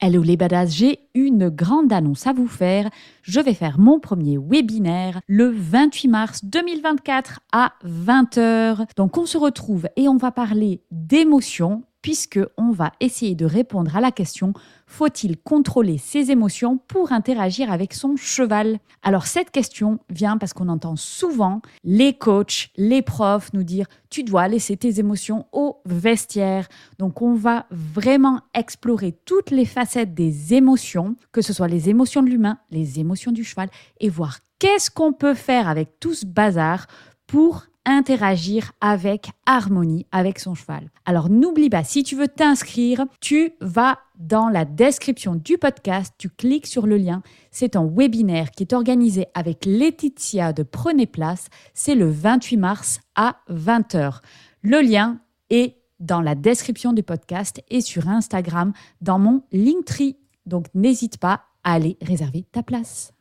Hello les badass, j'ai une grande annonce à vous faire. Je vais faire mon premier webinaire le 28 mars 2024 à 20h. Donc on se retrouve et on va parler d'émotions puisque on va essayer de répondre à la question faut-il contrôler ses émotions pour interagir avec son cheval? Alors cette question vient parce qu'on entend souvent les coachs, les profs nous dire tu dois laisser tes émotions au vestiaire. Donc on va vraiment explorer toutes les facettes des émotions, que ce soit les émotions de l'humain, les émotions du cheval et voir qu'est-ce qu'on peut faire avec tout ce bazar pour interagir avec harmonie avec son cheval. Alors n'oublie pas, si tu veux t'inscrire, tu vas dans la description du podcast, tu cliques sur le lien. C'est un webinaire qui est organisé avec Laetitia de Prenez Place. C'est le 28 mars à 20h. Le lien est dans la description du podcast et sur Instagram dans mon Linktree. Donc n'hésite pas à aller réserver ta place.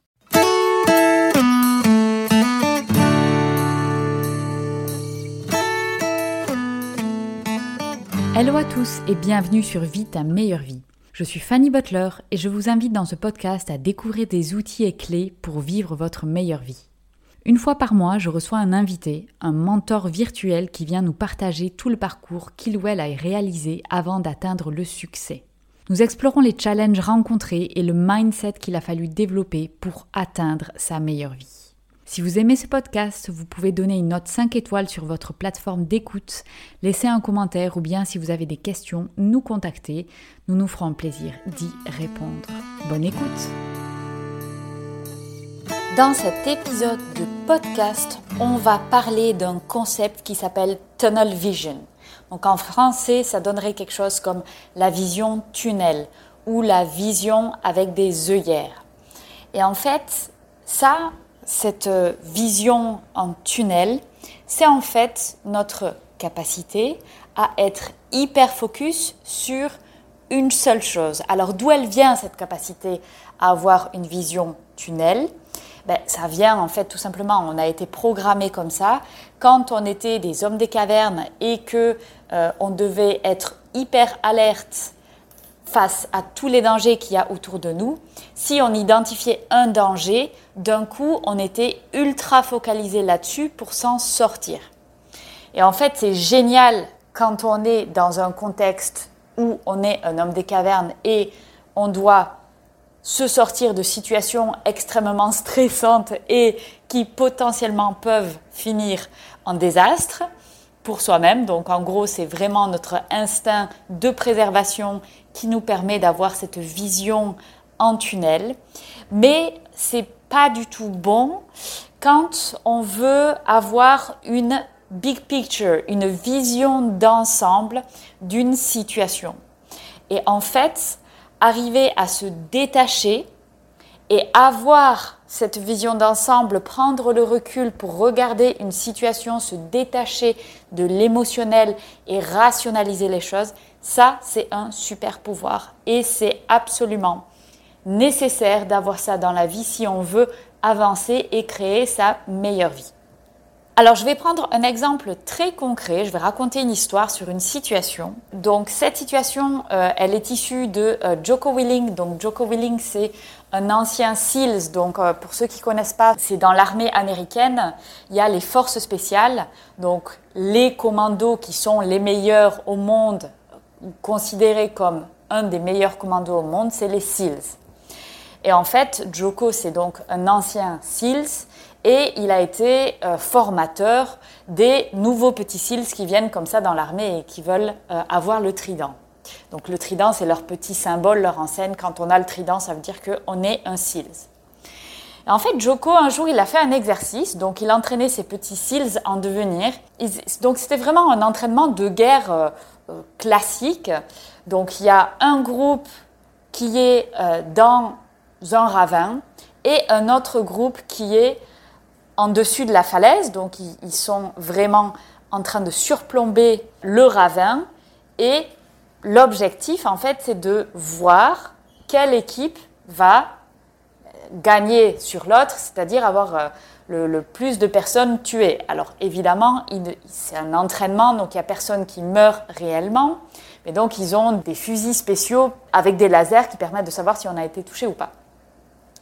Hello à tous et bienvenue sur Vie ta meilleure vie. Je suis Fanny Butler et je vous invite dans ce podcast à découvrir des outils et clés pour vivre votre meilleure vie. Une fois par mois, je reçois un invité, un mentor virtuel qui vient nous partager tout le parcours qu'il ou elle a réalisé avant d'atteindre le succès. Nous explorons les challenges rencontrés et le mindset qu'il a fallu développer pour atteindre sa meilleure vie. Si vous aimez ce podcast, vous pouvez donner une note 5 étoiles sur votre plateforme d'écoute, laisser un commentaire ou bien si vous avez des questions, nous contacter. Nous nous ferons plaisir d'y répondre. Bonne écoute Dans cet épisode de podcast, on va parler d'un concept qui s'appelle Tunnel Vision. Donc en français, ça donnerait quelque chose comme la vision tunnel ou la vision avec des œillères. Et en fait, ça, cette euh, vision en tunnel, c'est en fait notre capacité à être hyper focus sur une seule chose. Alors d'où elle vient cette capacité à avoir une vision tunnel? Ben, ça vient en fait tout simplement, on a été programmé comme ça. Quand on était des hommes des cavernes et que euh, on devait être hyper alerte face à tous les dangers qu'il y a autour de nous, si on identifiait un danger, d'un coup, on était ultra focalisé là-dessus pour s'en sortir. Et en fait, c'est génial quand on est dans un contexte où on est un homme des cavernes et on doit se sortir de situations extrêmement stressantes et qui potentiellement peuvent finir en désastre soi-même. Donc en gros, c'est vraiment notre instinct de préservation qui nous permet d'avoir cette vision en tunnel. Mais c'est pas du tout bon quand on veut avoir une big picture, une vision d'ensemble d'une situation. Et en fait, arriver à se détacher et avoir cette vision d'ensemble, prendre le recul pour regarder une situation, se détacher de l'émotionnel et rationaliser les choses, ça c'est un super pouvoir et c'est absolument nécessaire d'avoir ça dans la vie si on veut avancer et créer sa meilleure vie. Alors je vais prendre un exemple très concret, je vais raconter une histoire sur une situation. Donc cette situation, euh, elle est issue de euh, Joko Willing. Donc Joko Willing, c'est un ancien SEALs. Donc euh, pour ceux qui connaissent pas, c'est dans l'armée américaine, il y a les forces spéciales. Donc les commandos qui sont les meilleurs au monde, considérés comme un des meilleurs commandos au monde, c'est les SEALs. Et en fait, Joko, c'est donc un ancien SEALs et il a été euh, formateur des nouveaux petits SEALs qui viennent comme ça dans l'armée et qui veulent euh, avoir le trident. Donc le trident, c'est leur petit symbole, leur enseigne. Quand on a le trident, ça veut dire qu'on est un SEALs. en fait, Joko, un jour, il a fait un exercice. Donc, il entraînait ses petits SEALs en devenir. Donc, c'était vraiment un entraînement de guerre euh, classique. Donc, il y a un groupe qui est dans un ravin et un autre groupe qui est en dessus de la falaise, donc ils, sont vraiment en train de surplomber le ravin. Et l'objectif, en fait, c'est de voir quelle équipe va gagner sur l'autre, c'est-à-dire avoir euh, le, plus de personnes tuées. Alors évidemment, c'est un entraînement, donc il n'y a personne qui meurt réellement. Et donc, ils ont des fusils spéciaux avec des lasers qui permettent de savoir si on a été touché ou pas.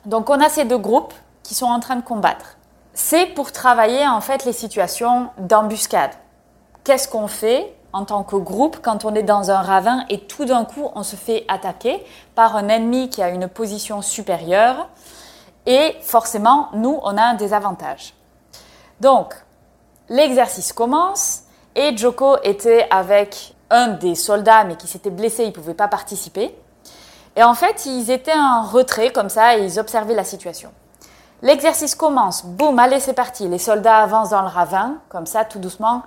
Donc, on a ces deux groupes qui sont en train de combattre. C'est pour travailler en fait les situations d'embuscade. Qu'est-ce qu'on fait en tant que groupe quand on est dans un ravin et tout d'un coup on se fait attaquer par un ennemi qui a une position supérieure et forcément nous on a un désavantage. Donc l'exercice commence et Joko était avec un des soldats, mais qui s'était blessé, il ne pouvait pas participer. Et en fait, ils étaient en retrait comme ça et ils observaient la situation. L'exercice commence, boum, allez, c'est parti. Les soldats avancent dans le ravin, comme ça, tout doucement.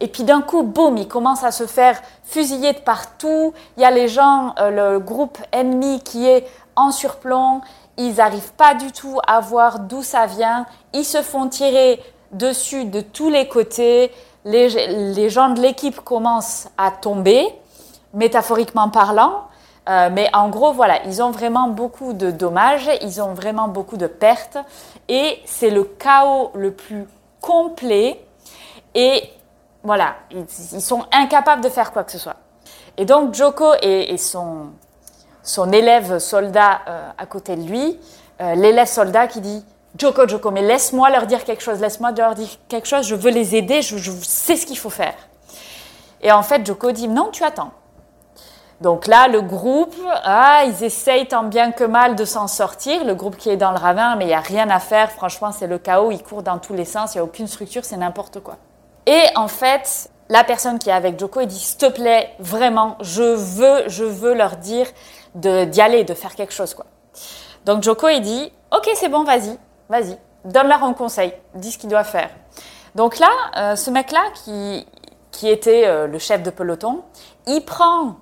Et puis d'un coup, boum, ils commencent à se faire fusiller de partout. Il y a les gens, euh, le groupe ennemi qui est en surplomb. Ils n'arrivent pas du tout à voir d'où ça vient. Ils se font tirer dessus de tous les côtés les, gens de l'équipe commencent à tomber, métaphoriquement parlant. Euh, mais en gros, voilà, ils ont vraiment beaucoup de dommages, ils ont vraiment beaucoup de pertes, et c'est le chaos le plus complet. Et voilà, ils, sont incapables de faire quoi que ce soit. Et donc Joko et, son, élève soldat euh, à côté de lui, euh, l'élève soldat qui dit Joko, Joko, mais laisse-moi leur dire quelque chose, laisse-moi leur dire quelque chose, je veux les aider, je, sais ce qu'il faut faire. Et en fait, Joko dit, non, tu attends. Donc là, le groupe, ah, ils essayent tant bien que mal de s'en sortir, le groupe qui est dans le ravin, mais il n'y a rien à faire, franchement, c'est le chaos, ils courent dans tous les sens, il n'y a aucune structure, c'est n'importe quoi. Et en fait, la personne qui est avec Joko, il dit, s'il te plaît, vraiment, je veux, je veux leur dire d'y aller, de faire quelque chose, quoi. Donc Joko, il dit, ok, c'est bon, vas-y, vas-y, donne-leur un conseil, dis ce qu'ils doivent faire. Donc là, euh, ce mec-là, qui, qui était euh, le chef de peloton, il prend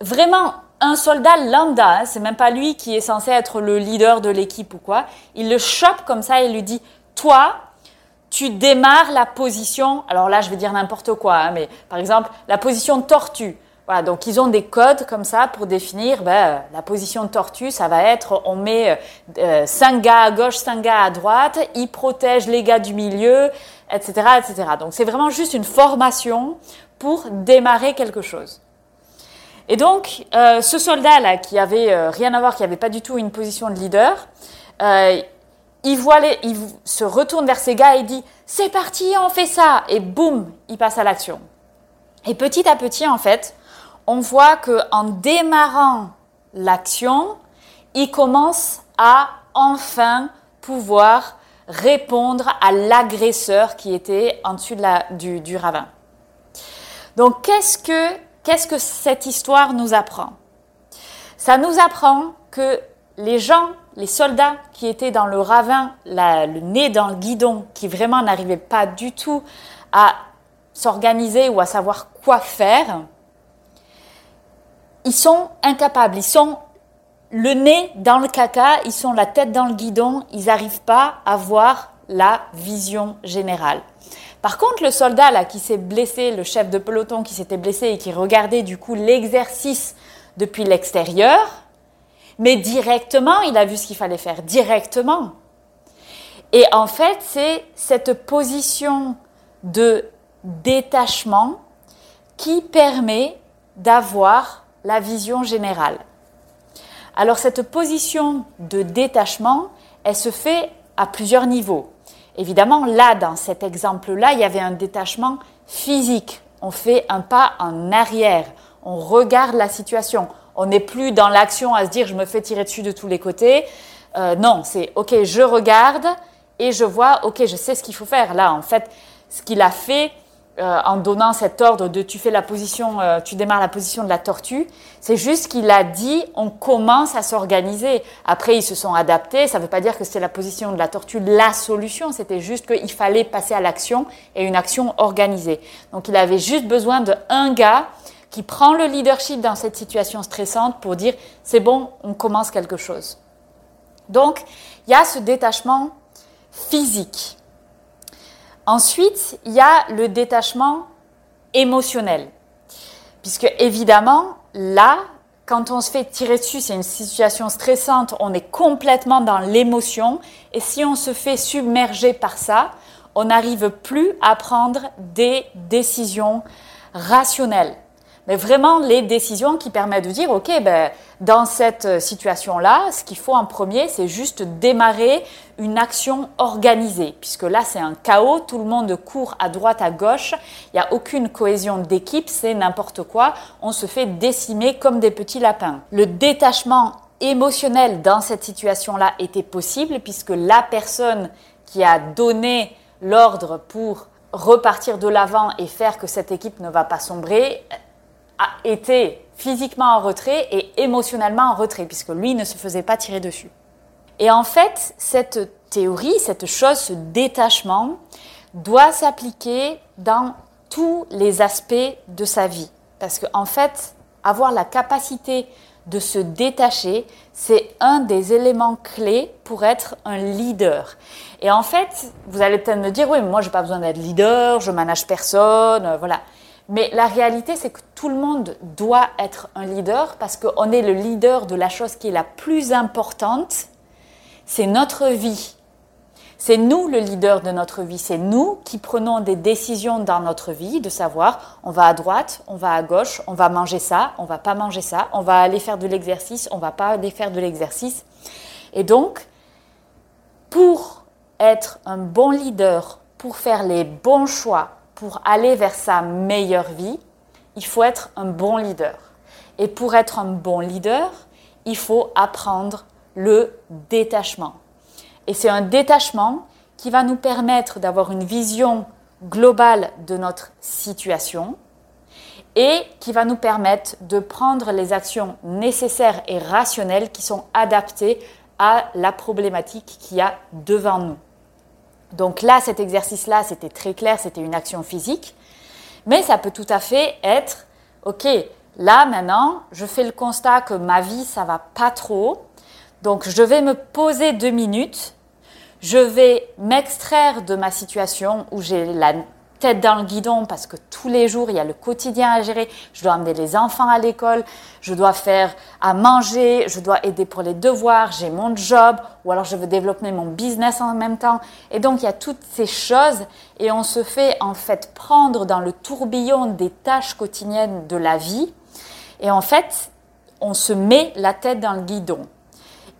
vraiment un soldat lambda, hein, c'est même pas lui qui est censé être le leader de l'équipe ou quoi, il le chope comme ça et lui dit, toi, tu démarres la position, alors là je vais dire n'importe quoi, hein, mais par exemple la position tortue donc ils ont des codes comme ça pour définir ben, la position tortue. Ça va être, on met euh, 5 gars à gauche, 5 gars à droite, ils protègent les gars du milieu, etc. etc. Donc c'est vraiment juste une formation pour démarrer quelque chose. Et donc euh, ce soldat-là qui avait euh, rien à voir, qui n'avait pas du tout une position de leader, euh, il, se retourne vers ses gars et dit c'est parti, on fait ça, et boum, il passe à l'action. Et petit à petit, en fait, on voit qu'en démarrant l'action, il commence à enfin pouvoir répondre à l'agresseur qui était en dessus du, ravin. Donc qu'est-ce que, qu'est-ce que cette histoire nous apprend? Ça nous apprend que les gens, les soldats qui étaient dans le ravin, le nez dans le guidon, qui vraiment n'arrivaient pas du tout à s'organiser ou à savoir quoi faire, ils sont incapables, ils sont le nez dans le caca, ils sont la tête dans le guidon, ils n'arrivent pas à voir la vision générale. Par contre, le soldat là qui s'est blessé, le chef de peloton qui s'était blessé et qui regardait du coup l'exercice depuis l'extérieur, mais directement, il a vu ce qu'il fallait faire directement. Et en fait, c'est cette position de détachement qui permet d'avoir la vision générale. Alors cette position de détachement, elle se fait à plusieurs niveaux. Évidemment, là, dans cet exemple-là, il y avait un détachement physique. On fait un pas en arrière, on regarde la situation. On n'est plus dans l'action à se dire je me fais tirer dessus de tous les côtés. Euh, non, c'est ok, je regarde et je vois, ok, je sais ce qu'il faut faire. Là, en fait, ce qu'il a fait, euh, en donnant cet ordre de tu fais la position, euh, tu démarres la position de la tortue. C'est juste qu'il a dit on commence à s'organiser. Après ils se sont adaptés. Ça ne veut pas dire que c'était la position de la tortue la solution. C'était juste qu'il fallait passer à l'action et une action organisée. Donc il avait juste besoin d'un gars qui prend le leadership dans cette situation stressante pour dire c'est bon, on commence quelque chose. Donc il y a ce détachement physique. Ensuite, il y a le détachement émotionnel. Puisque évidemment, là, quand on se fait tirer dessus, c'est une situation stressante, on est complètement dans l'émotion. Et si on se fait submerger par ça, on n'arrive plus à prendre des décisions rationnelles. Mais vraiment les décisions qui permettent de dire, OK, ben, dans cette situation-là, ce qu'il faut en premier, c'est juste démarrer une action organisée, puisque là, c'est un chaos, tout le monde court à droite, à gauche, il n'y a aucune cohésion d'équipe, c'est n'importe quoi, on se fait décimer comme des petits lapins. Le détachement émotionnel dans cette situation-là était possible, puisque la personne qui a donné l'ordre pour repartir de l'avant et faire que cette équipe ne va pas sombrer été physiquement en retrait et émotionnellement en retrait, puisque lui ne se faisait pas tirer dessus. Et en fait, cette théorie, cette chose, ce détachement, doit s'appliquer dans tous les aspects de sa vie. Parce qu'en en fait, avoir la capacité de se détacher, c'est un des éléments clés pour être un leader. Et en fait, vous allez peut-être me dire, oui, mais moi, j'ai pas besoin d'être leader, je manage personne, euh, voilà. Mais la réalité, c'est que tout le monde doit être un leader parce qu'on est le leader de la chose qui est la plus importante, c'est notre vie. C'est nous le leader de notre vie, c'est nous qui prenons des décisions dans notre vie, de savoir on va à droite, on va à gauche, on va manger ça, on va pas manger ça, on va aller faire de l'exercice, on va pas aller faire de l'exercice. Et donc, pour être un bon leader, pour faire les bons choix, pour aller vers sa meilleure vie, il faut être un bon leader. Et pour être un bon leader, il faut apprendre le détachement. Et c'est un détachement qui va nous permettre d'avoir une vision globale de notre situation et qui va nous permettre de prendre les actions nécessaires et rationnelles qui sont adaptées à la problématique qu'il y a devant nous. Donc là, cet exercice-là, c'était très clair, c'était une action physique, mais ça peut tout à fait être, ok, là maintenant, je fais le constat que ma vie, ça va pas trop, donc je vais me poser deux minutes. Je vais m'extraire de ma situation où j'ai la tête dans le guidon parce que tous les jours, il y a le quotidien à gérer. Je dois emmener les enfants à l'école, je dois faire à manger, je dois aider pour les devoirs, j'ai mon job, ou alors je veux développer mon business en même temps. Et donc, il y a toutes ces choses et on se fait en fait prendre dans le tourbillon des tâches quotidiennes de la vie. Et en fait, on se met la tête dans le guidon.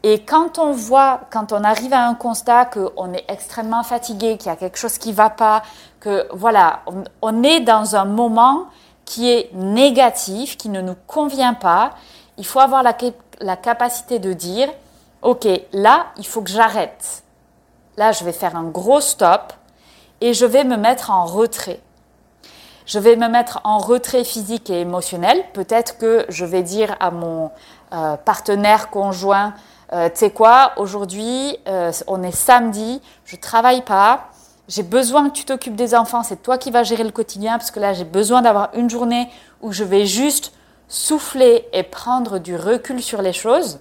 Et quand on voit, quand on arrive à un constat qu'on est extrêmement fatigué, qu'il y a quelque chose qui ne va pas, que voilà, on, est dans un moment qui est négatif, qui ne nous convient pas, il faut avoir la, capacité de dire, OK, là, il faut que j'arrête. Là, je vais faire un gros stop et je vais me mettre en retrait. Je vais me mettre en retrait physique et émotionnel. Peut-être que je vais dire à mon euh, partenaire conjoint, euh, tu sais quoi, aujourd'hui, euh, on est samedi, je travaille pas, j'ai besoin que tu t'occupes des enfants, c'est toi qui vas gérer le quotidien, parce que là, j'ai besoin d'avoir une journée où je vais juste souffler et prendre du recul sur les choses.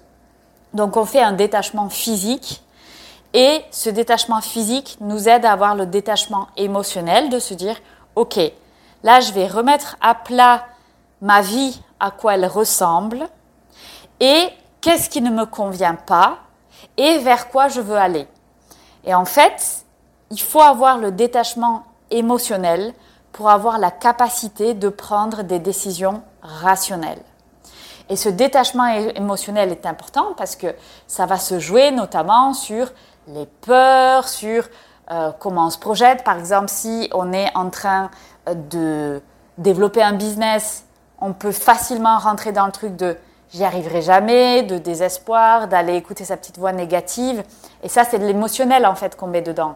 Donc, on fait un détachement physique. Et ce détachement physique nous aide à avoir le détachement émotionnel, de se dire, OK, là, je vais remettre à plat ma vie, à quoi elle ressemble, et qu'est-ce qui ne me convient pas et vers quoi je veux aller. Et en fait, il faut avoir le détachement émotionnel pour avoir la capacité de prendre des décisions rationnelles. Et ce détachement émotionnel est important parce que ça va se jouer notamment sur les peurs, sur euh, comment on se projette. Par exemple, si on est en train de développer un business, on peut facilement rentrer dans le truc de j'y arriverai jamais, de désespoir, d'aller écouter sa petite voix négative. Et ça, c'est de l'émotionnel en fait qu'on met dedans.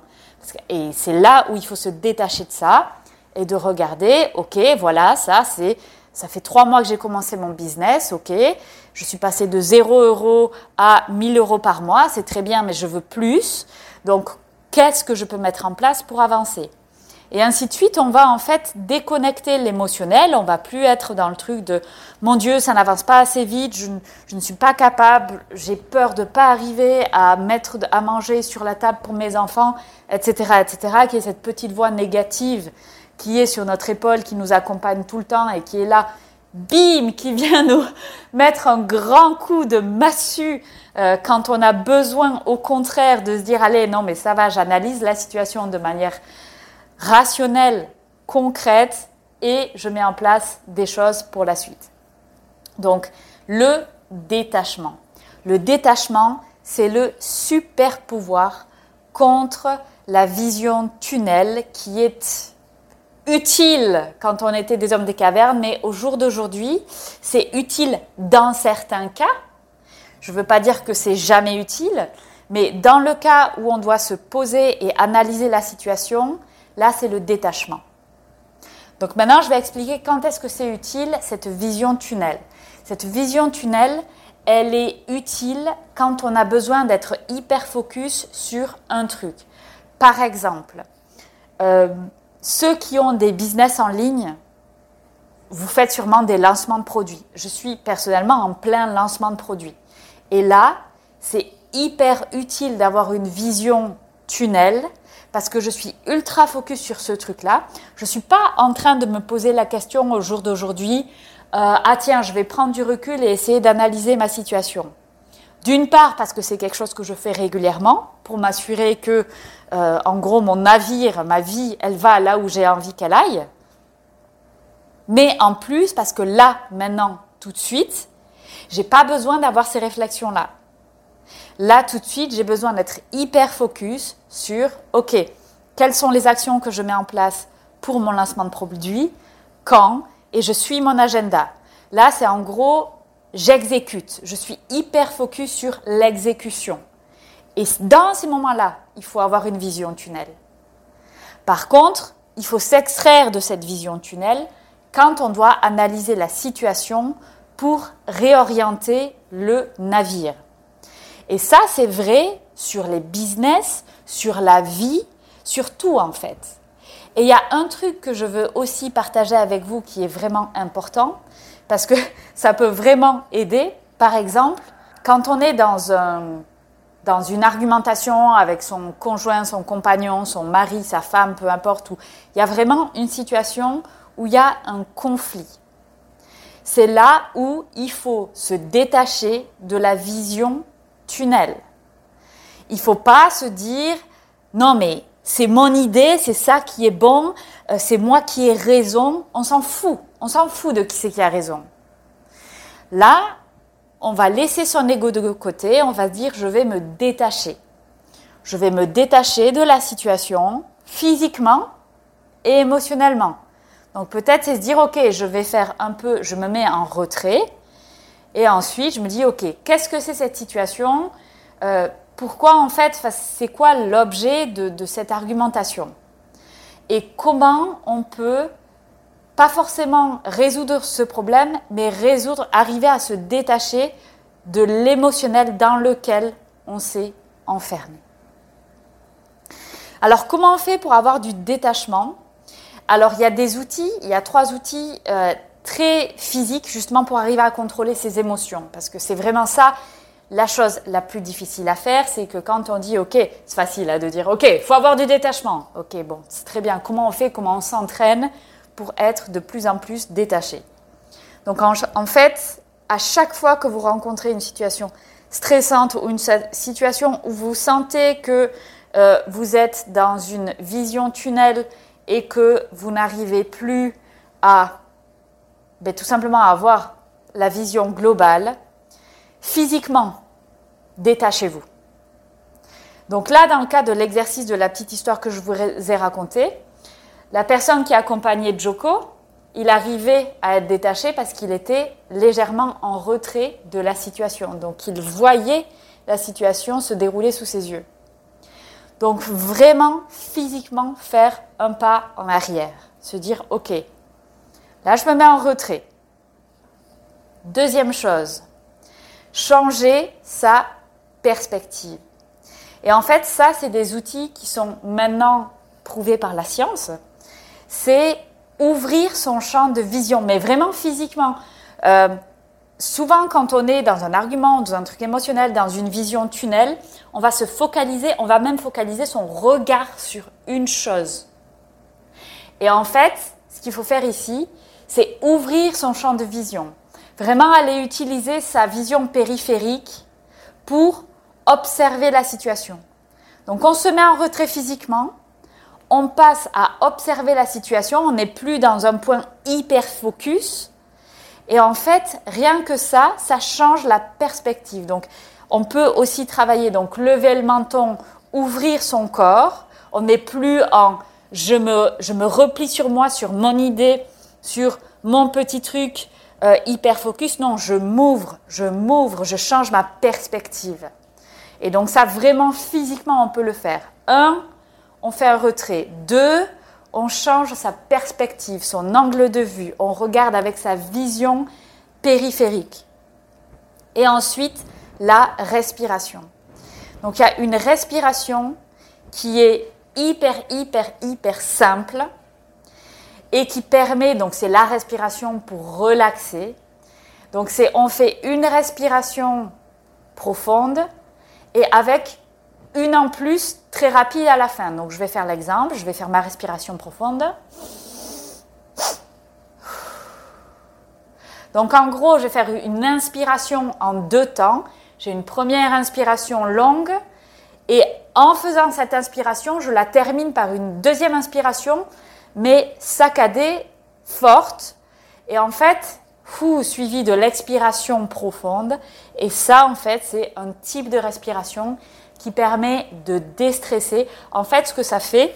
Et c'est là où il faut se détacher de ça et de regarder, ok, voilà, ça c'est, ça fait trois mois que j'ai commencé mon business, ok, je suis passée de 0 euros à 1000 euros par mois, c'est très bien, mais je veux plus. Donc, qu'est-ce que je peux mettre en place pour avancer? Et ainsi de suite, on va en fait déconnecter l'émotionnel. On va plus être dans le truc de mon Dieu, ça n'avance pas assez vite, je, ne suis pas capable, j'ai peur de ne pas arriver à mettre à manger sur la table pour mes enfants, etc., etc. Qui est cette petite voix négative qui est sur notre épaule, qui nous accompagne tout le temps et qui est là, bim, qui vient nous mettre un grand coup de massue euh, quand on a besoin, au contraire, de se dire allez, non, mais ça va, j'analyse la situation de manière rationnelle, concrète, et je mets en place des choses pour la suite. Donc, le détachement. Le détachement, c'est le super pouvoir contre la vision tunnel qui est utile quand on était des hommes des cavernes, mais au jour d'aujourd'hui, c'est utile dans certains cas. Je ne veux pas dire que c'est jamais utile, mais dans le cas où on doit se poser et analyser la situation, là, c'est le détachement. Donc maintenant, je vais expliquer quand est-ce que c'est utile, cette vision tunnel. Cette vision tunnel, elle est utile quand on a besoin d'être hyper focus sur un truc. Par exemple, euh, ceux qui ont des business en ligne, vous faites sûrement des lancements de produits. Je suis personnellement en plein lancement de produits. Et là, c'est hyper utile d'avoir une vision tunnel parce que je suis ultra focus sur ce truc-là. Je ne suis pas en train de me poser la question au jour d'aujourd'hui, euh, ah tiens, je vais prendre du recul et essayer d'analyser ma situation. D'une part parce que c'est quelque chose que je fais régulièrement pour m'assurer que, euh, en gros, mon navire, ma vie, elle va là où j'ai envie qu'elle aille. Mais en plus parce que là, maintenant, tout de suite, j'ai pas besoin d'avoir ces réflexions-là. Là, tout de suite, j'ai besoin d'être hyper focus sur, OK, quelles sont les actions que je mets en place pour mon lancement de produit, quand, et je suis mon agenda. Là, c'est en gros, j'exécute. Je suis hyper focus sur l'exécution. Et dans ces moments-là, il faut avoir une vision tunnel. Par contre, il faut s'extraire de cette vision tunnel quand on doit analyser la situation pour réorienter le navire. Et ça, c'est vrai sur les business, sur la vie, sur tout en fait. Et il y a un truc que je veux aussi partager avec vous qui est vraiment important, parce que ça peut vraiment aider. Par exemple, quand on est dans, un, dans une argumentation avec son conjoint, son compagnon, son mari, sa femme, peu importe, où il y a vraiment une situation où il y a un conflit. C'est là où il faut se détacher de la vision tunnel. Il ne faut pas se dire non mais c'est mon idée, c'est ça qui est bon, euh, c'est moi qui ai raison. On s'en fout. On s'en fout de qui c'est qui a raison. Là, on va laisser son ego de côté, on va dire je vais me détacher. Je vais me détacher de la situation physiquement et émotionnellement. Donc peut-être c'est se dire ok, je vais faire un peu, je me mets en retrait et ensuite je me dis ok, qu'est-ce que c'est cette situation euh, pourquoi en fait, c'est quoi l'objet de, cette argumentation? Et comment on peut pas forcément résoudre ce problème, mais résoudre, arriver à se détacher de l'émotionnel dans lequel on s'est enfermé. Alors comment on fait pour avoir du détachement? Alors il y a des outils, il y a trois outils euh, très physiques justement pour arriver à contrôler ses émotions, parce que c'est vraiment ça la chose la plus difficile à faire, c'est que quand on dit OK, c'est facile hein, de dire OK, faut avoir du détachement. OK, bon, c'est très bien. Comment on fait Comment on s'entraîne pour être de plus en plus détaché? Donc en, fait, à chaque fois que vous rencontrez une situation stressante ou une situation où vous sentez que euh, vous êtes dans une vision tunnel et que vous n'arrivez plus à ben, tout simplement avoir la vision globale, physiquement, détachez-vous. Donc là, dans le cas de l'exercice de la petite histoire que je vous ai racontée, la personne qui accompagnait Joko, il arrivait à être détaché parce qu'il était légèrement en retrait de la situation. Donc il voyait la situation se dérouler sous ses yeux. Donc vraiment physiquement faire un pas en arrière, se dire ok, là je me mets en retrait. Deuxième chose, changer sa perspective. Et en fait, ça, c'est des outils qui sont maintenant prouvés par la science. C'est ouvrir son champ de vision, mais vraiment physiquement. Euh, souvent, quand on est dans un argument, dans un truc émotionnel, dans une vision tunnel, on va se focaliser, on va même focaliser son regard sur une chose. Et en fait, ce qu'il faut faire ici, c'est ouvrir son champ de vision. Vraiment aller utiliser sa vision périphérique pour observer la situation. Donc on se met en retrait physiquement, on passe à observer la situation, on n'est plus dans un point hyper focus. Et en fait, rien que ça, ça change la perspective. Donc, on peut aussi travailler, donc lever le menton, ouvrir son corps. On n'est plus en je me, je me replie sur moi, sur mon idée, sur mon petit truc euh, hyper focus. Non, je m'ouvre, je m'ouvre, je change ma perspective. Et donc ça, vraiment physiquement, on peut le faire. Un, on fait un retrait. Deux, on change sa perspective, son angle de vue. On regarde avec sa vision périphérique. Et ensuite, la respiration. Donc il y a une respiration qui est hyper, hyper, hyper simple et qui permet, donc c'est la respiration pour relaxer. Donc c'est on fait une respiration profonde et avec une en plus très rapide à la fin. Donc je vais faire l'exemple, je vais faire ma respiration profonde. Donc en gros, je vais faire une inspiration en deux temps. J'ai une première inspiration longue et en faisant cette inspiration, je la termine par une deuxième inspiration, mais saccadée, forte. Et en fait, fou, suivi de l'expiration profonde. Et ça, en fait, c'est un type de respiration qui permet de déstresser. En fait, ce que ça fait,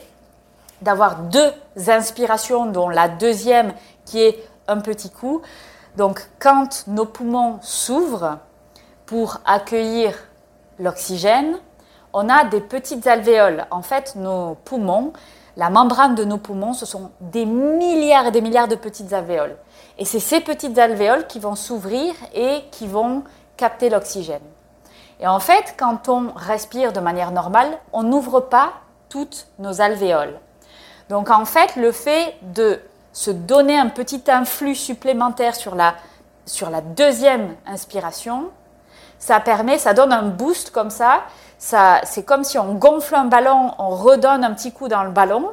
d'avoir deux inspirations, dont la deuxième qui est un petit coup. Donc, quand nos poumons s'ouvrent pour accueillir l'oxygène, on a des petites alvéoles. En fait, nos poumons, la membrane de nos poumons, ce sont des milliards et des milliards de petites alvéoles. Et c'est ces petites alvéoles qui vont s'ouvrir et qui vont capter l'oxygène. Et en fait, quand on respire de manière normale, on n'ouvre pas toutes nos alvéoles. Donc en fait, le fait de se donner un petit influx supplémentaire sur la, sur la deuxième inspiration, ça permet, ça donne un boost comme ça. C'est comme si on gonfle un ballon, on redonne un petit coup dans le ballon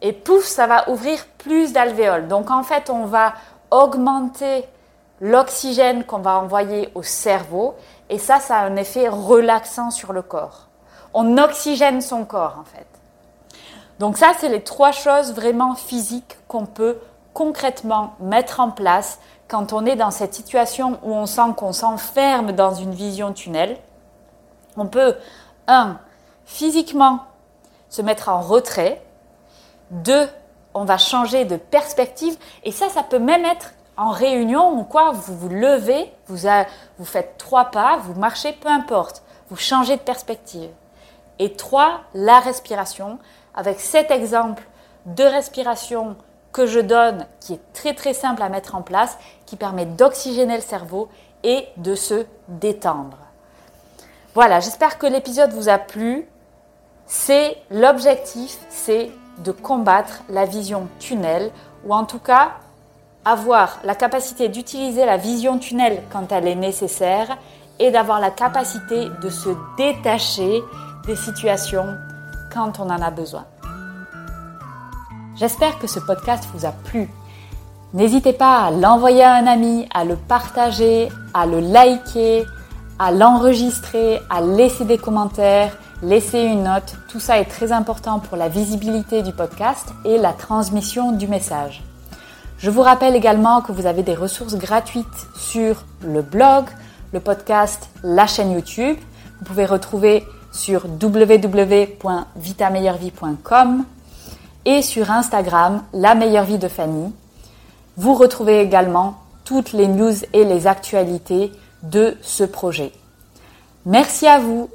et pouf, ça va ouvrir plus d'alvéoles. Donc en fait, on va augmenter l'oxygène qu'on va envoyer au cerveau et ça, ça a un effet relaxant sur le corps. On oxygène son corps en fait. Donc ça, c'est les trois choses vraiment physiques qu'on peut concrètement mettre en place quand on est dans cette situation où on sent qu'on s'enferme dans une vision tunnel, on peut, un, physiquement se mettre en retrait, deux, on va changer de perspective, et ça, ça peut même être en réunion ou quoi, vous vous levez, vous, vous faites trois pas, vous marchez, peu importe, vous changez de perspective. Et trois, la respiration, avec cet exemple de respiration que je donne, qui est très très simple à mettre en place, qui permet d'oxygéner le cerveau et de se détendre. Voilà, j'espère que l'épisode vous a plu. C'est l'objectif, c'est de combattre la vision tunnel, ou en tout cas avoir la capacité d'utiliser la vision tunnel quand elle est nécessaire et d'avoir la capacité de se détacher des situations quand on en a besoin. J'espère que ce podcast vous a plu. N'hésitez pas à l'envoyer à un ami, à le partager, à le liker, à l'enregistrer, à laisser des commentaires, laisser une note. Tout ça est très important pour la visibilité du podcast et la transmission du message. Je vous rappelle également que vous avez des ressources gratuites sur le blog, le podcast, la chaîne YouTube. Vous pouvez retrouver sur www.vitameilleurvie.com et sur Instagram, La meilleure vie de Fanny. Vous retrouvez également toutes les news et les actualités de ce projet. Merci à vous